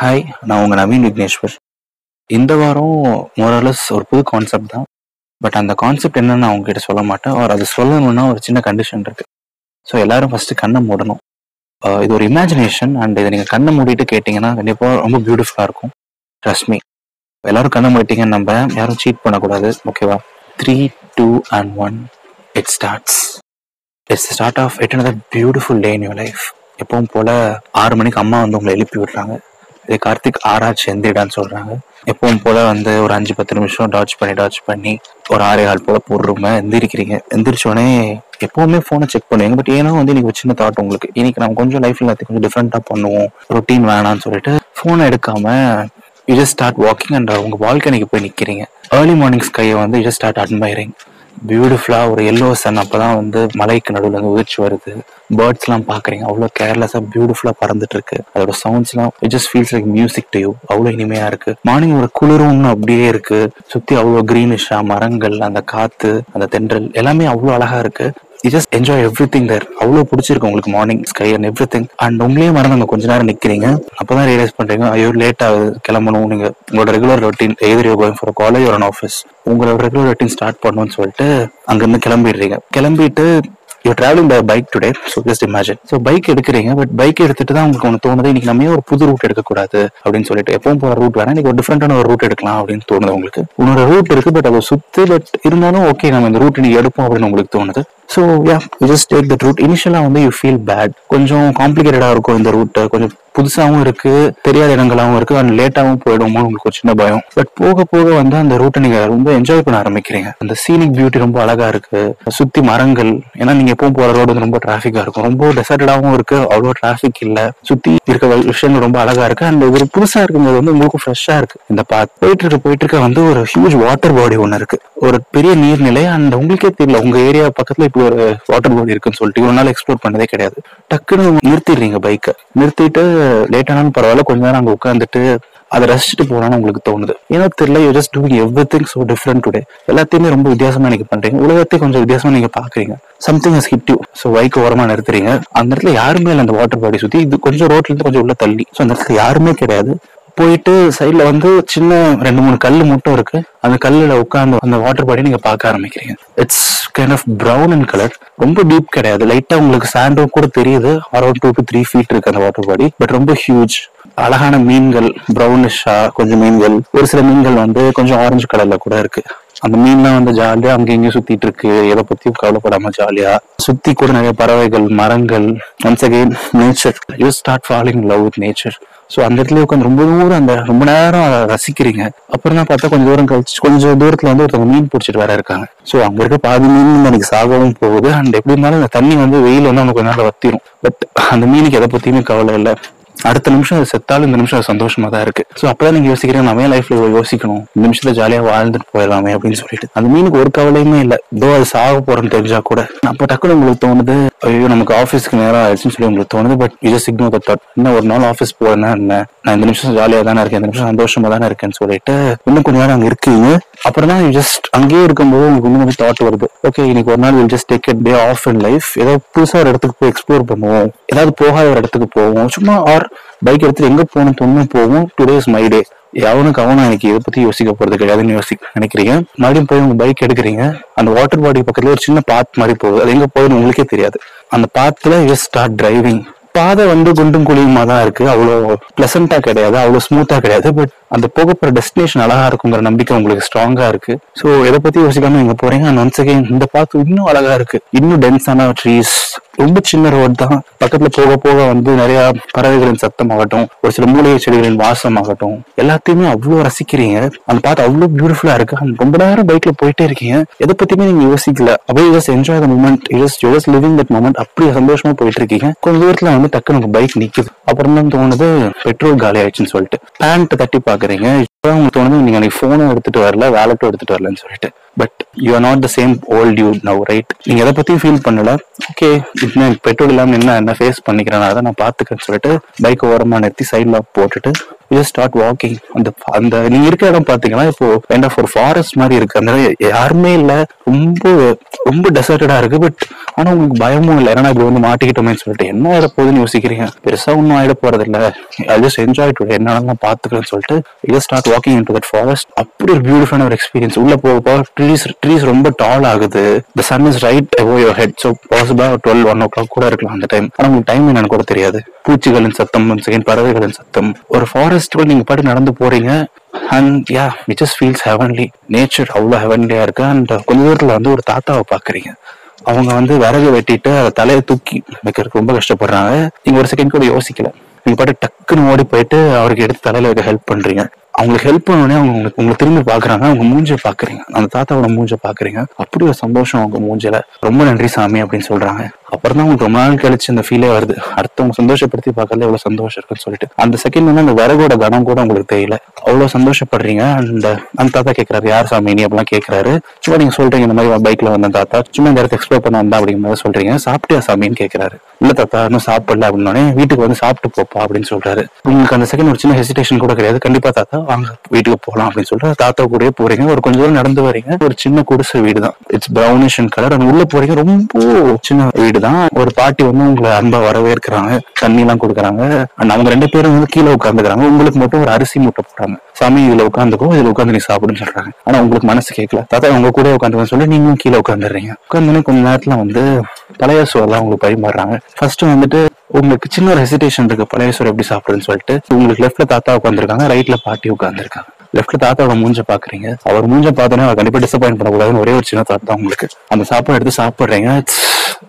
Hi நான் உங்கள் நவீன் விக்னேஸ்வர். இந்த வாரம் மோரலஸ் ஒரு புது கான்செப்ட் தான். பட் அந்த கான்செப்ட் என்னன்னு நான் உங்ககிட்ட சொல்ல மாட்டேன். அவர் அது சொல்லணும்னா ஒரு சின்ன கண்டிஷன் இருக்கு. ஸோ எல்லாரும் ஃபர்ஸ்ட் கண்ணை மூடணும். Uh, இது ஒரு இமேஜினேஷன் அண்ட் இதை நீங்கள் கண்ணை மூடிட்டு கேட்டிங்கன்னா கண்டிப்பாக ரொம்ப பியூட்டிஃபுல்லாக இருக்கும். ரஷ்மி எல்லாரும் கண்ணை மூடிட்டீங்கன்னு நம்ப யாரும் சீட் பண்ணக்கூடாது. ஓகேவா three two and one it starts it's start of it another beautiful day in your life எப்பவும் போல ஆறு மணிக்கு அம்மா வந்து உங்களை எழுப்பி விடுறாங்க. இது கார்த்திக் ஆராய்ச்சி எந்திரிடான்னு சொல்றாங்க. எப்பவும் போல வந்து ஒரு அஞ்சு பத்து நிமிஷம் டாச் பண்ணி டாச் பண்ணி ஒரு ஆறே கால் போல போடுறோமே எந்திரிக்கிறீங்க. எந்திரிச்ச உடனே எப்பவுமே ஃபோனை செக் பண்ணுவீங்க பட் ஏன்னா வந்து இன்னைக்கு ஒரு சின்ன தாட் உங்களுக்கு. இன்னைக்கு நம்ம கொஞ்சம் லைஃப்ல எல்லாத்தையும் கொஞ்சம் டிஃப்ரெண்டா பண்ணுவோம். ரொட்டீன் வேணாம்னு சொல்லிட்டு ஃபோனை எடுக்காம you just start walking and உங்க பால்கனிக்கு போய் நிக்கிறீங்க. ஏர்லி மார்னிங் ஸ்கையை வந்து யூ ஜஸ்ட் ஸ்டார்ட் அட்மைரிங் பியூட்டிஃபுல்லா ஒரு எல்லோ சன் அப்பதான் வந்து மலைக்கு நடுவில் வந்து உதிர்ச்சி வருது. பேர்ட்ஸ் எல்லாம் பாக்குறீங்க அவ்வளோ கேர்லெஸ்ஸா பியூட்டிஃபுல்லா பறந்துட்டு இருக்கு. அதோட சவுண்ட்ஸ் எல்லாம் it just feels like music to you அவ்வளோ இனிமையா இருக்கு. மார்னிங் ஒரு குளிரும் அப்படியே இருக்கு. சுத்தி அவ்வளோ கிரீனிஷா மரங்கள் அந்த காத்து அந்த தென்றல் எல்லாமே அவ்வளோ அழகா இருக்கு. You just enjoy everything there அவ்வளோ பிடிச்சிருக்கு உங்களுக்கு morning sky and everything and உங்களையே மறந்து அங்கே கொஞ்ச நேரம் நிற்கிறீங்க அப்பதான் ரியலைஸ் பண்றீங்க ஐயோ லேட் ஆகுது கிளம்பணும். நீங்க உங்களோட regular routine either you going for college or office உங்களோட ரெகுலர் ரொட்டீன் ஸ்டார்ட் பண்ணணும்னு சொல்லிட்டு அங்கிருந்து கிளம்பிடுறீங்க. கிளம்பிட்டு you travelling by bike today so just imagine so bike எடுக்கிறீங்க பட் பைக் எடுத்துட்டு தான் உங்களுக்கு ஒன்று தோணுது. இன்னைக்கு நம்ம ஒரு புது ரூட் எடுக்கக்கூடாது அப்படின்னு சொல்லிட்டு எப்பவும் போகிற ரூட் வேணா இன்னைக்கு ஒரு டிஃப்ரெண்டான ஒரு ரூட் எடுக்கலாம் அப்படின்னு தோணுது உங்களுக்கு. உன்னோட ரூட் இருக்கு பட் அதை சுத்து பட் இருந்தாலும் ஓகே நம்ம இந்த ரூட் இன்னைக்கு எடுப்போம் அப்படின்னு உங்களுக்கு தோணுது. So ya just take that route இனிஷியலாக வந்து யூ ஃபீல் பேட் கொஞ்சம் காம்ப்ளிகேட்டடாக இருக்கும் இந்த ரூட் கொஞ்சம் புதுசாகவும் இருக்கு தெரியாத இடங்களாகவும் இருக்கு. அண்ட் லேட்டாகவும் போயிடுமோ உங்களுக்கு ஒரு சின்ன பயம். பட் போக போக வந்து அந்த ரூட்டை நீங்க ரொம்ப என்ஜாய் பண்ண ஆரம்பிக்கிறீங்க. அந்த சீனிக் பியூட்டி ரொம்ப அழகா இருக்கு. சுத்தி மரங்கள் ஏன்னா நீங்க எப்பவும் போற ரோடு வந்து ரொம்ப டிராஃபிக்கா இருக்கும். ரொம்ப டெசர்டடாகவும் இருக்கு. அவ்வளோ டிராஃபிக் இல்ல. சுத்தி இருக்க விஷயங்கள் ரொம்ப அழகா இருக்கு. அண்ட் ஒரு புதுசா இருக்கும்போது வந்து உங்களுக்கு ஃப்ரெஷ்ஷா இருக்கு. இந்த பாத் போயிட்டு இருக்க போயிட்டு இருக்க வந்து ஒரு ஹியூஜ் வாட்டர் பாடி ஒன்று இருக்கு. ஒரு பெரிய நீர்நிலை அண்ட் உங்களுக்கே தெரியல உங்க ஏரியா பக்கத்துல இப்படி ஒரு வாட்டர் பாடி இருக்குன்னு சொல்லிட்டு ஒரு நாள் எக்ஸ்ப்ளோர் பண்ணதே கிடையாது. டக்குன்னு நிறுத்திடுறீங்க பைக்கை நிறுத்திட்டு லேட் ஆனாலும் பரவாயில்ல கொஞ்ச நேரம் அங்க உட்காந்துட்டு அதை ரசிச்சுட்டு போகலாம்னு உங்களுக்கு தோணுது. ஏன்னா தெரியல you just doing everything so different today எல்லாத்தையுமே ரொம்ப வித்தியாசமா நீங்க பண்றீங்க. உலகத்தை கொஞ்சம் வித்தியாசமா நீங்க பாக்குறீங்க. Something has hit you so bike ஓரமா நிறுத்துறீங்க. அந்த இடத்துல யாருமே இல்லை அந்த வாட்டர் பாடி சுத்தி. இது கொஞ்சம் ரோட்ல இருந்து கொஞ்சம் உள்ள தள்ளி. ஸோ அந்த இடத்துல யாருமே கிடையாது. போயிட்டு சைடுல வந்து சின்ன ரெண்டு மூணு கல் மட்டும் இருக்கு. அந்த கல்லுல உட்காந்து அந்த வாட்டர் பாடி நீங்க பார்க்க ஆரம்பிக்கிறீங்க. It's kind of brown and colour ரொம்ப டீப் கிடையாது. லைட்டா உங்களுக்கு சாண்டும் கூட தெரியுது. Around two to three feet இருக்கு அந்த வாட்டர் பாடி பட் ரொம்ப ஹியூஜ் அழகான மீன்கள் ப்ரௌனிஷா கொஞ்சம் மீன்கள். ஒரு சில மீன்கள் வந்து கொஞ்சம் ஆரஞ்சு கலர்ல கூட இருக்கு. அந்த மீன்லாம் வந்து ஜாலியா அங்க இங்கேயும் சுத்திட்டு இருக்கு. எதை பத்தியும் கவலைப்படாம ஜாலியா சுத்தி கூட நிறைய பறவைகள் மரங்கள் once again nature you start falling love with nature so அந்த இடத்துல உட்காந்து ரொம்ப தூரம் அந்த ரொம்ப நேரம் அதை ரசிக்கிறீங்க. அப்புறம் தான் பார்த்தா கொஞ்சம் தூரம் கழிச்சு கொஞ்சம் தூரத்துல வந்து ஒருத்தவங்க மீன் பிடிச்சிட்டு வேற இருக்காங்க. ஸோ அங்க இருக்க பாதி மீன் எனக்கு சாகவும் போகுது. அண்ட் எப்படி இருந்தாலும் அந்த தண்ணி வந்து வெயில் வந்து அவனுக்கு கொஞ்ச நேரம் வத்திரும். பட் அந்த மீனுக்கு எதை பத்தியுமே கவலை இல்லை. அடுத்த நிமிஷம் அது செத்தாலும் இந்த நிமிஷம் அது சந்தோஷமா தான் இருக்கு. ஸோ அப்பதான் நீங்க யோசிக்கிறேன் நம்ம ஏன் லைஃப்ல யோசிக்கணும்? இந்த நிமிஷத்துல ஜாலியா வாழ்ந்துட்டு போயிடலாமே அப்படின்னு சொல்லிட்டு. அந்த மீனுக்கு ஒரு கவலையுமே இல்லை. இதோ அது சாக போறோம்னு தெரிஞ்சா கூட. அப்ப டக்குனு உங்களுக்கு தோணுது ஐயோ நமக்கு ஆஃபீஸ்க்கு நேரம் ஆயிடுச்சுன்னு சொல்லி உங்களுக்கு தோணுது பட் இது சிக்னல் தட் தாட் இன்னும் ஒரு நாள் ஆஃபீஸ் போறேன்னா என்ன? நான் இந்த நிமிஷம் ஜாலியா தானே இருக்கேன் இந்த நிமிஷம் சந்தோஷமா தானே இருக்கேன்னு சொல்லிட்டு இன்னும் கொஞ்ச நேரம் அங்க இருக்கீங்க. அப்புறம் தான் ஜஸ்ட் அங்கேயே இருக்கும்போது உங்களுக்கு இன்னும் கொஞ்சம் தாட் வருது. ஓகே இன்னைக்கு ஒரு நாள் will just take day off in life ஏதாவது புதுசாக ஒரு இடத்துக்கு போய் எக்ஸ்ப்ளோர் பண்ணுவோம். ஏதாவது போகாத ஒரு இடத்துக்கு போவோம். சும்மா ஆர் பைக் எடுத்துட்டு எங்க போகணும் தோணும் போவோம் டூ டேஸ் மை டே எவனுக்கு அவனும் எனக்கு இதை பத்தி யோசிக்க போறது கிடையாதுன்னு யோசிக்க நினைக்கிறீங்க. மறுபடியும் போய் உங்க பைக் எடுக்கிறீங்க. அந்த வாட்டர் பாடி பக்கத்துல ஒரு சின்ன பாத் மாதிரி போகுது. அது எங்க போகுதுன்னு உங்களுக்கே தெரியாது. அந்த பாத்துல யூ ஸ்டார்ட் டிரைவிங் பாதை வந்து குண்டும் குழியுமா தான் இருக்கு. அவ்வளோ பிளசண்டா கிடையாது. அவ்வளோ ஸ்மூத்தா கிடையாது. பட் அந்த போக போற டெஸ்டினேஷன் அழகா இருக்குங்கிற நம்பிக்கை உங்களுக்கு ஸ்ட்ராங்கா இருக்கு. ஸோ இதை பத்தி யோசிக்காம இங்க போறீங்க? அண்ட் ஒன்ஸ் அகைன் இந்த பாத்து இன்னும் அழகா இருக்கு. இன்னும் டென்ஸான ட்ரீஸ் ரொம்ப சின்ன ரோடு தான். பக்கத்துல போக போக வந்து நிறைய பறவைகளின் சத்தம் ஆகட்டும் ஒரு சில மூலிகை செடிகளின் வாசம் ஆகட்டும் எல்லாத்தையுமே அவ்வளவு ரசிக்கிறீங்க. அந்த பார்த்து அவ்வளவு பியூட்டிஃபுல்லா இருக்கு. ரொம்ப நேரம் பைக்ல போயிட்டே இருக்கீங்க. எதை பத்தியுமே நீங்க யோசிக்கல. அப்படியே just enjoy the moment just just living that moment அப்படி சந்தோஷமா போயிட்டு இருக்கீங்க. கொஞ்ச தூரத்துல வந்து டக்குனு உங்க பைக் நிக்குது. அப்புறம் தான் தோணுது பெட்ரோல் காலி ஆயிடுச்சுன்னு சொல்லிட்டு. பேண்ட் தட்டி பாக்குறீங்க. இப்போ உங்களுக்கு தோணுது நீங்க அன்னைக்கு போனும் எடுத்துட்டு வரல வேலட்டும் எடுத்துட்டு வரலன்னு சொல்லிட்டு. But you are not the same old you now right நீங்க எதை பத்தியும் ஃபீல் பண்ணல. ஓகே இது பெட்ரோல் இல்லாமல் என்ன என்ன ஃபேஸ் பண்ணிக்கிறேன் அதை நான் பார்த்துக்கன்னு சொல்லிட்டு பைக் ஓரமா நிறுத்தி சைட்ல போட்டுட்டு ஜஸ்ட் ஸ்டார்ட் வாக்கிங் அந்த அந்த நீங்க இருக்க இடம் பாத்தீங்கன்னா இப்போ கைண்ட் ஆஃப் ஒரு ஃபாரஸ்ட் மாதிரி இருக்கு. அந்த யாருமே இல்ல. ரொம்ப ரொம்ப டெசர்டடா இருக்கு. பட் ஆனா உங்களுக்கு பயமும் இல்லை. ஏன்னா இப்படி வந்து மாட்டிக்கிட்டோமே சொல்லிட்டு என்ன ஆயிட போகுதுன்னு யோசிக்கிறீங்க? பெருசா ஒன்றும் ஆயிட போறது இல்ல ஐ ஜஸ்ட் என்ஜாய் டுடே என்ன பாத்துக்கிறேன்னு சொல்லிட்டு just start walking in to that forest அப்படி ஒரு பியூட்டிஃபுல்லான ஒரு எக்ஸ்பீரியன்ஸ் உள்ள போக போக ட்ரீஸ் ட்ரீஸ் ரொம்ப டால் ஆகுது. The sun is right above your head so பாசிபிளா twelve one o'clock கூட இருக்கலாம் அந்த டைம் ஆனா உங்களுக்கு டைம் என்னன்னு கூட தெரியாது. பூச்சிகளின் சத்தம் செகண்ட் பறவைகளின் சத்தம். ஒரு ஃபாரஸ்ட் ஃபெஸ்டிவல் நீங்க பாட்டு நடந்து போறீங்க. And ya it just feels heavenly nature அவ்வளோ ஹெவன்லியா இருக்கு. அண்ட் கொஞ்ச தூரத்தில் வந்து ஒரு தாத்தாவை பாக்குறீங்க. அவங்க வந்து விறகு வெட்டிட்டு அதை தலையை தூக்கி வைக்கிறதுக்கு ரொம்ப கஷ்டப்படுறாங்க. நீங்க ஒரு செகண்ட் கூட யோசிக்கல. நீங்க பாட்டு டக் டக்குன்னு ஓடி போயிட்டு அவருக்கு எடுத்து தலையில வைக்க ஹெல்ப் பண்றீங்க. அவங்களுக்கு ஹெல்ப் பண்ணோடனே அவங்க உங்களுக்கு உங்களை திரும்பி பாக்குறாங்க அவங்க மூஞ்ச பாக்குறீங்க அந்த தாத்தாவோட மூஞ்ச பாக்குறீங்க அப்படி ஒரு சந்தோஷம் அவங்க மூஞ்சில. ரொம்ப நன்றி சாமி அப்படின்னு சொல்றாங்க. அப்புறம் தான் உங்களுக்கு ரொம்ப நாள் கழிச்சு அந்த ஃபீலே வருது. அடுத்தவங்க சந்தோஷப்படுத்தி பார்க்கறது எவ்வளவு சந்தோஷம் இருக்குன்னு சொல்லிட்டு. அந்த செகண்ட் வந்து அந்த விறகோட கனம் கூட உங்களுக்கு தெரியல. அவ்வளவு சந்தோஷப்படுறீங்க. அந்த அந்த தாத்தா கேட்கறாரு யார் சாமி? நீ அப்படிலாம் கேட்கறாரு சும்மா நீங்க சொல்றீங்க இந்த மாதிரி பைக்ல வந்த தாத்தா. சும்மா இந்த இடத்த எக்ஸ்ப்ளோர் பண்ண வந்தா அப்படிங்கிற மாதிரி சொல்றீங்க. சாப்பிட்டியா சாமின்னு கேட்கறாரு இல்ல தாத்தா இன்னும் சாப்பிடல அப்படின்னோடனே வீட்டுக்கு வந்து சாப்பிட்டு போப்பா அப்படின்னு சொல்றாரு. உங்களுக்கு அந்த செகண்ட் ஒரு சின்ன ஹெசிடேஷன் கூட கிடையாது. கண்டிப்பா தாத்தா வாங்க வீட்டுக்கு போகலாம் அப்படின்னு சொல்லிட்டு தாத்தா கூடயே போறீங்க. ஒரு கொஞ்ச தூரம் நடந்து வரீங்க. ஒரு சின்ன குடிசை வீடு தான் இட்ஸ் பிரௌனிஷ் கலர் அங்க உள்ள போறீங்க ரொம்ப சின்ன வீடு தான் ஒரு பாட்டி வந்து உங்களை அன்பா வரவேற்கிறாங்க. தண்ணி எல்லாம் கொடுக்குறாங்க. அண்ட் அவங்க ரெண்டு பேரும் வந்து கீழே உட்காந்துக்கிறாங்க உங்களுக்கு மட்டும் ஒரு அரிசி மூட்டை போடுறாங்க சாமி இதுல உட்காந்துக்கோ இதுல உட்காந்து நீ சாப்பிடுன்னு சொல்றாங்க. ஆனா உங்களுக்கு மனசு கேட்கல தாத்தா உங்க கூட உட்காந்துக்கன்னு சொல்லி நீங்களும் கீழே உட்காந்துடுறீங்க. உட்காந்துன்னு கொஞ்ச நேரத்துல வந்து பழைய சோறுலாம் உங்களுக்கு பரிமாறுறாங்க ஃபர்ஸ்ட் வந்துட்டு உங்களுக்கு சின்ன ஒரு ஹெசிடேஷன் இருக்கு. பழைய சோறு எப்படி சாப்பிடுன்னு சொல்லிட்டு உங்களுக்கு லெஃப்ட்ல தாத்தா உட்காந்துருக்காங்க ரைட்ல பாட்டி உட்காந்துருக்காங்க. லெஃப்ட்ல தாத்தாவோட மூஞ்ச பாக்குறீங்க. அவர் மூஞ்ச பார்த்தோன்னே அவர் கண்டிப்பா டிசப்பாயின் பண்ணக்கூடாதுன்னு ஒரே ஒரு சின்ன தாத்தா தான் உங்களுக்கு. அந்த சாப்பாடு எடுத்து சாப்பிடுறீங்க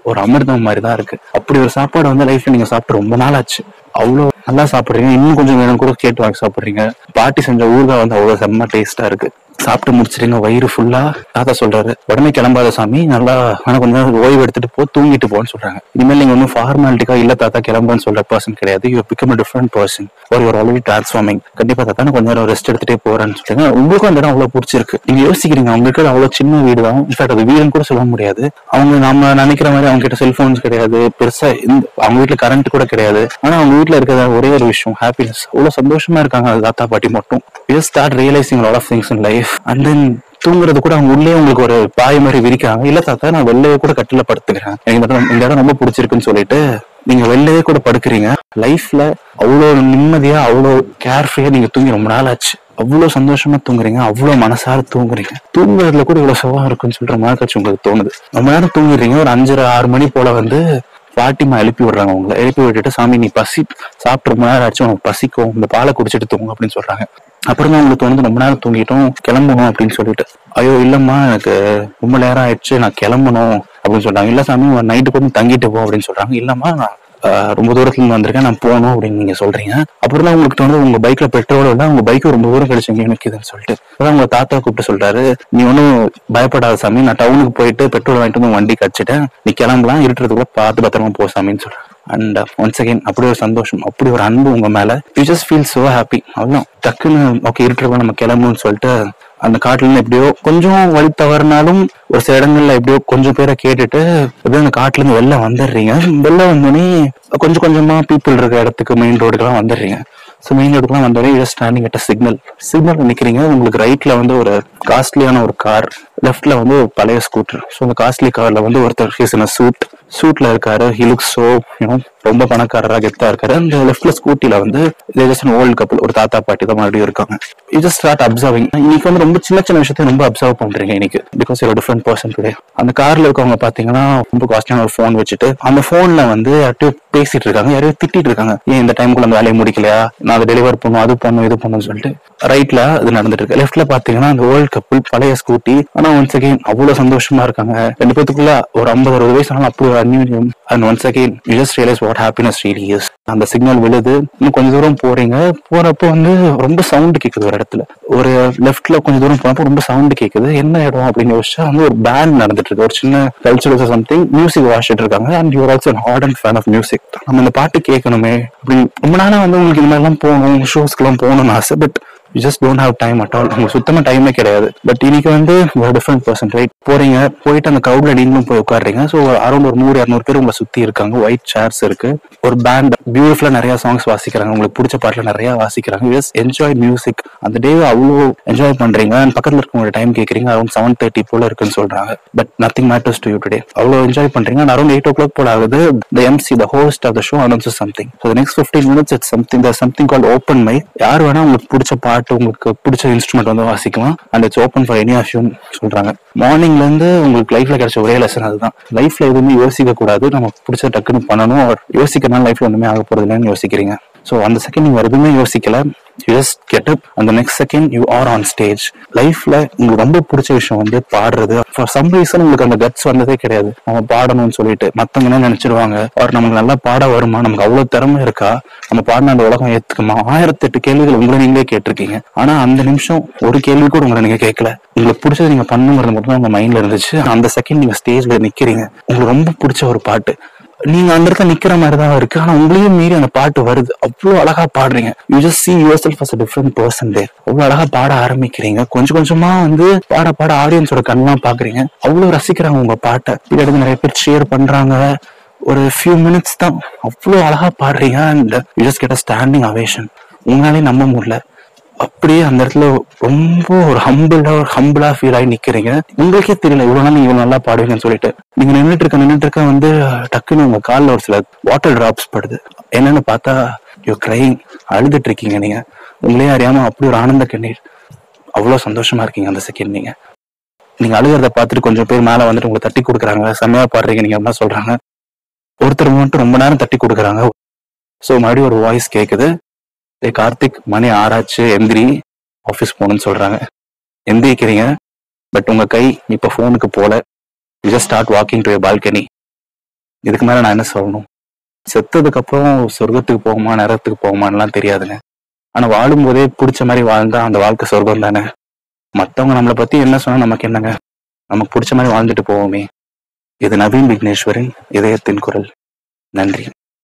ஒரு அமிர்தம் மாதிரி தான் இருக்கு. அப்படி ஒரு சாப்பாடு வந்து லைஃப்ல நீங்க சாப்பிட்டு ரொம்ப நாள் ஆச்சு. அவ்வளோ நல்லா சாப்பிட்றீங்க? இன்னும் கொஞ்சம் வேணும் கூட கேட்டு வாங்கி சாப்பிட்றீங்க. பாட்டி செஞ்ச ஊறுகாய் வந்து அவ்வளோ செம்ம டேஸ்டா இருக்கு. சாப்பிட்டு முடிச்சிருங்க வயிறு ஃபுல்லா தாத்தா சொல்றாரு உடனே கிளம்பாத சாமி நல்லா ஆனா கொஞ்ச நேரம் ஓய்வு எடுத்துட்டு போ தூங்கிட்டு போன்னு சொல்றாங்க. இனிமேல் நீங்க ஒன்றும் ஃபார்மாலிட்டிக்கா இல்ல தாத்தா கிளம்புன்னு சொல்ற பர்சன் கிடையாது. யூ பிகம் டிஃப்ரெண்ட் பர்சன் ஒரு ஒரு ஆல்ரெடி டிரான்ஸ்ஃபார்மிங் கண்டிப்பா தாத்தா நான் கொஞ்ச நேரம் ரெஸ்ட் எடுத்துட்டே போறேன்னு சொல்றாங்க உங்களுக்கும் அந்த இடம் அவ்வளவு பிடிச்சிருக்கு. நீங்க யோசிக்கிறீங்க அவங்களுக்கு அவ்வளவு சின்ன வீடு தான். இன்ஃபேக்ட் அது வீடுன்னு கூட சொல்ல முடியாது. அவங்க நம்ம நினைக்கிற மாதிரி அவங்க கிட்ட செல்போன்ஸ் கிடையாது. பெருசா அவங்க வீட்டுல கரண்ட் கூட கிடையாது. ஆனா அவங்க வீட்டுல இருக்கிற ஒரே ஒரு விஷயம் ஹாப்பினஸ் அவ்வளவு சந்தோஷமா இருக்காங்க தாத்தா பாட்டி மட்டும். You start realising lot of things in life and then தூங்குறது கூட அவங்க உள்ளே உங்களுக்கு ஒரு பாய் மாதிரி விரிக்கிறாங்க. இல்ல தாத்தா நான் வெளியே கூட கட்டில படுத்துக்கிறேன். எனக்கு இந்த இடம் இந்த இடம் ரொம்ப பிடிச்சிருக்குன்னு சொல்லிட்டு நீங்க வெளிலவே கூட படுக்கிறீங்க. லைஃப்ல அவ்வளவு நிம்மதியா அவ்வளவு கேர்ஃப்ரீயா நீங்க தூங்கி ரொம்ப நாள் ஆச்சு. அவ்வளவு சந்தோஷமா தூங்குறீங்க. அவ்வளவு மனசார தூங்குறீங்க. தூங்குறதுல கூட இவ்வளவு சுகம் இருக்குன்னு சொல்ற மாதிரி உங்களுக்கு தோணுது. ரொம்ப நேரம் தூங்கிடுறீங்க ஒரு அஞ்சரை ஆறு மணி போல வந்து பாட்டிமா எழுப்பி விடுறாங்க உங்களை. எழுப்பி விட்டுட்டு சாமி நீ பசி சாப்பிட்டு ரொம்ப நேரம் ஆச்சு. உனக்கு பசிக்கும். இந்த பாலை குடிச்சிட்டு தூங்கும் அப்படின்னு சொல்றாங்க. அப்புறமா அவங்களுக்கு உங்களுக்கு ரொம்ப நேரம் தூங்கிட்டோம் கிளம்பணும் அப்படின்னு சொல்லிட்டு. ஐயோ இல்லம்மா எனக்கு ரொம்ப நேரம் ஆயிடுச்சு நான் கிளம்பணும் அப்படின்னு சொல்றாங்க. இல்ல சாமி நைட்டு போய் தங்கிட்டு போ அப்படின்னு சொல்றாங்க. இல்லம்மா ரொம்ப தூரத்துல இருந்து வந்திருக்கேன் நான் போகணும் அப்படின்னு நீங்க சொல்றீங்க. அப்புறம் தான் உங்களுக்கு தோணுது உங்க பைக்ல பெட்ரோல் இல்ல உங்க பைக் ரொம்ப தூரம் கழிச்சு எங்க நிக்குதுன்னு சொல்லிட்டு. அதான் உங்க தாத்தா கூப்பிட்டு சொல்றாரு நீ ஒன்றும் பயப்படாத சாமி நான் டவுனுக்கு போயிட்டு பெட்ரோல் வாங்கிட்டு வந்து வண்டி கடிச்சிட்டேன் நீ கிளம்பலாம் இருட்டுறதுக்குள்ள பார்த்து பத்திரமா போ சாமின்னு சொல்றேன் அண்ட் ஒன்ஸ் அகைன் அப்படி ஒரு சந்தோஷம் அப்படி ஒரு அன்பு உங்க மேல. You just feel so happy அவ்வளோ டக்குன்னு ஓகே இருட்டுறப்ப நம்ம கிளம்புன்னு சொல்லிட்டு அந்த காட்டுல இருந்து எப்படியோ கொஞ்சம் வழி தவறினாலும் ஒரு சில இடங்கள்ல எப்படியோ கொஞ்சம் பேரை கேட்டுட்டு எப்படியோ அந்த காட்டுல இருந்து வெளில வந்துடுறீங்க. வெளில வந்தோடனே கொஞ்சம் கொஞ்சமா பீப்புள் இருக்கிற இடத்துக்கு மெயின் ரோடுக்கெல்லாம் வந்துடுறீங்க. ஸோ மெயின் ரோடுக்குலாம் வந்தோடனே just standing at signal signal நிக்கிறீங்க. உங்களுக்கு ரைட்ல வந்து ஒரு காஸ்ட்லியான ஒரு கார் லெஃப்ட்ல வந்து ஒரு பழைய ஸ்கூட்டர் ஸோ அந்த காஸ்ட்லி கார்ல வந்து ஒருத்தர் ஹீஸ் இன் சூட் சூட்ல இருக்காரு. ஹி லுக் சோ யூனோ ரொம்ப பணக்காரரா கெத்தா இருக்காரு. அந்த லெஃப்ட்ல ஸ்கூட்டில வந்து ஜஸ்ட் ஓல்டு கப்பல் ஒரு தாத்தா பாட்டி தான் மறுபடியும் இருக்காங்க. யூ ஜஸ்ட் ஸ்டார்ட் அப்சர்விங் இன்னைக்கு வந்து ரொம்ப சின்ன சின்ன விஷயத்தையும் ரொம்ப அப்சர்வ் பண்றீங்க இன்னைக்கு. பிகாஸ் ஒரு டிஃப்ரெண்ட் பர்சன் டுடே அந்த கார்ல இருக்கவங்க பாத்தீங்கன்னா ரொம்ப காஸ்ட்லியான ஒரு ஃபோன் வச்சுட்டு அந்த போன்ல வந்து யார்கிட்டயோ பேசிட்டு இருக்காங்க. யாரையோ திட்டிட்டு இருக்காங்க. ஏன் இந்த டைம்குள்ள அந்த வேலையை முடிக்கலையா? நான் அதை டெலிவர் பண்ணும் அது பண்ணும் இது பண்ணும் சொல்லிட்டு. ரைட்ல அது நடந்துட்டு இருக்கு. லெஃப்ட்ல பாத்தீங்கன்னா அந்த வேர்ல்ட் கப்பல் பழைய ஸ்கூட்டி ஆனா ஒன்ஸ் அகைன் அவ்வளவு சந்தோஷமா இருக்காங்க. ரெண்டு பேத்துக்குள்ள ஒரு ஐம்பது அறுபது வயசு ஆனாலும் அப்படி ஒரு அந்யூன்யம். And once again you just realise what happiness really is அந்த சிக்னல் விழுது. இன்னும் கொஞ்ச தூரம் போறீங்க. போறப்போ வந்து ரொம்ப சவுண்ட் கேக்குது ஒரு இடத்துல. ஒரு லெஃப்ட்ல கொஞ்ச தூரம் போனப்போ ரொம்ப சவுண்ட் கேக்குது. என்ன இடம் அப்படின்னு யோசிச்சா வந்து ஒரு பேண்ட் நடந்துட்டு இருக்கு. ஒரு சின்ன கல்ச்சரல்ஸ் சம்திங் மியூசிக் வாசிட்டு இருக்காங்க. And your also hard fan of music நம்ம இந்த பாட்டு கேட்கணுமே அப்படின்னு. ரொம்ப நாளா வந்து உங்களுக்கு இந்த மாதிரிலாம் போகணும் ஷோஸ்க்கு எல்லாம் போகணும்னு ஆசை. But you just don't have time at all உங்களுக்கு சுத்தமா டைமே கிடையாது. பட் இன்னைக்கு வந்து ஒரு டிஃப்ரெண்ட் பர்சன் ரைட் போறீங்க போயிட்டு அந்த க்ரௌட்ல நீங்களும் போய் உட்காடுறீங்க ஸோ அரௌண்ட் ஒரு நூறு இரநூறு பேர் உங்களை சுற்றி இருக்காங்க. ஒயிட் சேர்ஸ் இருக்கு. ஒரு பேண்ட் பியூட்டிஃபுல்லாக நிறைய சாங்ஸ் வாசிக்கிறாங்க. உங்களுக்கு பிடிச்ச பாட்டில் நிறைய வாசிக்கிறாங்க. யூஸ் என்ஜாய் மியூசிக் அந்த டே அவ்வளோ என்ஜாய் பண்றீங்க. அண்ட் பக்கத்தில் இருக்கவங்களோட டைம் கேட்குறீங்க அரௌண்ட் செவன் தேர்ட்டி போல இருக்குன்னு சொல்றாங்க. But nothing matters to you today அவ்வளோ என்ஜாய் பண்றீங்க. அரௌண்ட் எயிட் ஓ கிளாக் போல ஆகுது. The MC the host of the show announce something so next fifteen minutes it's something the something call open mic யார் வேணா உங்களுக்கு பிடிச்ச பாட்டு உங்களுக்கு பிடிச்ச இன்ஸ்ட்ருமெண்ட் வந்து வாசிக்கலாம். And it's open for any of you சொல்றாங்க. மார்னிங்ல இருந்து உங்களுக்கு லைஃப்ல கிடைச்ச ஒரே லெசன் அதுதான். லைஃப்ல எதுவுமே யோசிக்க கூடாது. நம்ம பிடிச்ச டக்குன்னு பண்ணணும். யோசிக்கிறனால லைஃப்ல ஒண்ணுமே ஆக போறது இல்லைன்னு யோசிக்கிறீங்க. ஸோ அந்த செகண்ட் நீங்க எதுவுமே யோசிக்கல. ஜஸ்ட் கெட் அப் அந்த next second you are on stage லைஃப்ல உங்களுக்கு ரொம்ப பிடிச்ச விஷயம் வந்து பாடுறது. ஃபார் சம் ரீசன் உங்களுக்கு அந்த கட்ஸ் வந்ததே கிடையாது. நம்ம பாடணும்னு சொல்லிட்டு மத்தவங்க என்ன நினைச்சிருவாங்க? அவர் நமக்கு நல்லா பாட வருமா? நமக்கு அவ்வளவு திறமை இருக்கா? நம்ம பாடின அந்த உலகம் ஏத்துக்குமா? ஆயிரத்தி எட்டு கேள்விகள் உங்களை நீங்களே கேட்டிருக்கீங்க. ஆனா அந்த நிமிஷம் ஒரு கேள்வி கூட உங்களை நீங்க கேட்கல. உங்களுக்கு பிடிச்சது நீங்க பண்ணுங்கிறது மட்டும் தான் உங்க மைண்ட்ல இருந்துச்சு. அந்த செகண்ட் நீங்க ஸ்டேஜ்ல நிக்கிறீங்க. உங்களுக்கு ரொம்ப பிடிச்ச ஒரு பாட்டு. நீங்க அந்த இடத்துல நிக்கிற மாதிரி தான் இருக்கு. ஆனா உங்களையும் மீறி அந்த பாட்டு வருது. அவ்வளவு அழகா பாடுறீங்க. You just see yourself as different person there அவ்வளவு அழகா பாட ஆரம்பிக்கிறீங்க. கொஞ்சம் கொஞ்சமா வந்து பாட பாட ஆடியன்ஸோட கண்ணெல்லாம் பாக்குறீங்க. அவ்வளவு ரசிக்கிறாங்க உங்க பாட்டை. பின்னாடி நிறைய பேர் ஷேர் பண்றாங்க. ஒரு ஃபியூ மினிட்ஸ் தான். அவ்வளவு அழகா பாடுறீங்க. And you just get a standing ovation உங்களாலே நம்ப முடியல. அப்படியே அந்த இடத்துல ரொம்ப ஒரு ஹம்பிளா ஒரு ஹம்பிளா ஃபீல் ஆகி நிக்கிறீங்க. உங்களுக்கே தெரியல இவ்வளவு நாள் நீங்க இவ்வளவு நல்லா பாடுவீங்கன்னு சொல்லிட்டு. நீங்க நின்றுட்டு இருக்க நின்றுட்டு இருக்க வந்து டக்குன்னு உங்க கால்ல ஒரு சில வாட்டர் டிராப்ஸ் படுது. என்னன்னு பார்த்தா யூ கிரைங் அழுதுட்டு இருக்கீங்க நீங்க. உங்களே அறியாம அப்படி ஒரு ஆனந்த கண்ணீர். அவ்வளவு சந்தோஷமா இருக்கீங்க அந்த செகண்ட் நீங்க. நீங்க அழுகிறத பார்த்துட்டு கொஞ்சம் பேர் மேல வந்துட்டு உங்களை தட்டி கொடுக்குறாங்க. செம்மையா பாடுறீங்க நீங்க என்ன சொல்றாங்க. ஒருத்தர் மட்டும் ரொம்ப நேரம் தட்டி கொடுக்குறாங்க. ஸோ மறுபடியும் ஒரு வாய்ஸ் கேட்குது ஏ கார்த்திக் மணி ஆறாச்சு. எந்திரி ஆஃபீஸ் போகணும்னு சொல்றாங்க. எந்திரிக்கிறீங்க. பட் உங்க கை இப்போ ஃபோனுக்கு போல. You just start walking to balcony இதுக்கு மேலே நான் என்ன சொல்லணும்? செத்ததுக்கு அப்புறம் சொர்க்கத்துக்கு போகுமா நரகத்துக்கு போகுமான்லாம் தெரியாதுங்க. ஆனா வாழும்போதே பிடிச்ச மாதிரி வாழ்ந்தா அந்த வாழ்க்கை சொர்க்கம் தானே. மற்றவங்க நம்மளை பத்தி என்ன சொன்னா நமக்கு என்னங்க? நமக்கு பிடிச்ச மாதிரி வாழ்ந்துட்டு போவோமே. இது நவீன் விக்னேஸ்வரின் இதயத்தின் குரல். நன்றி.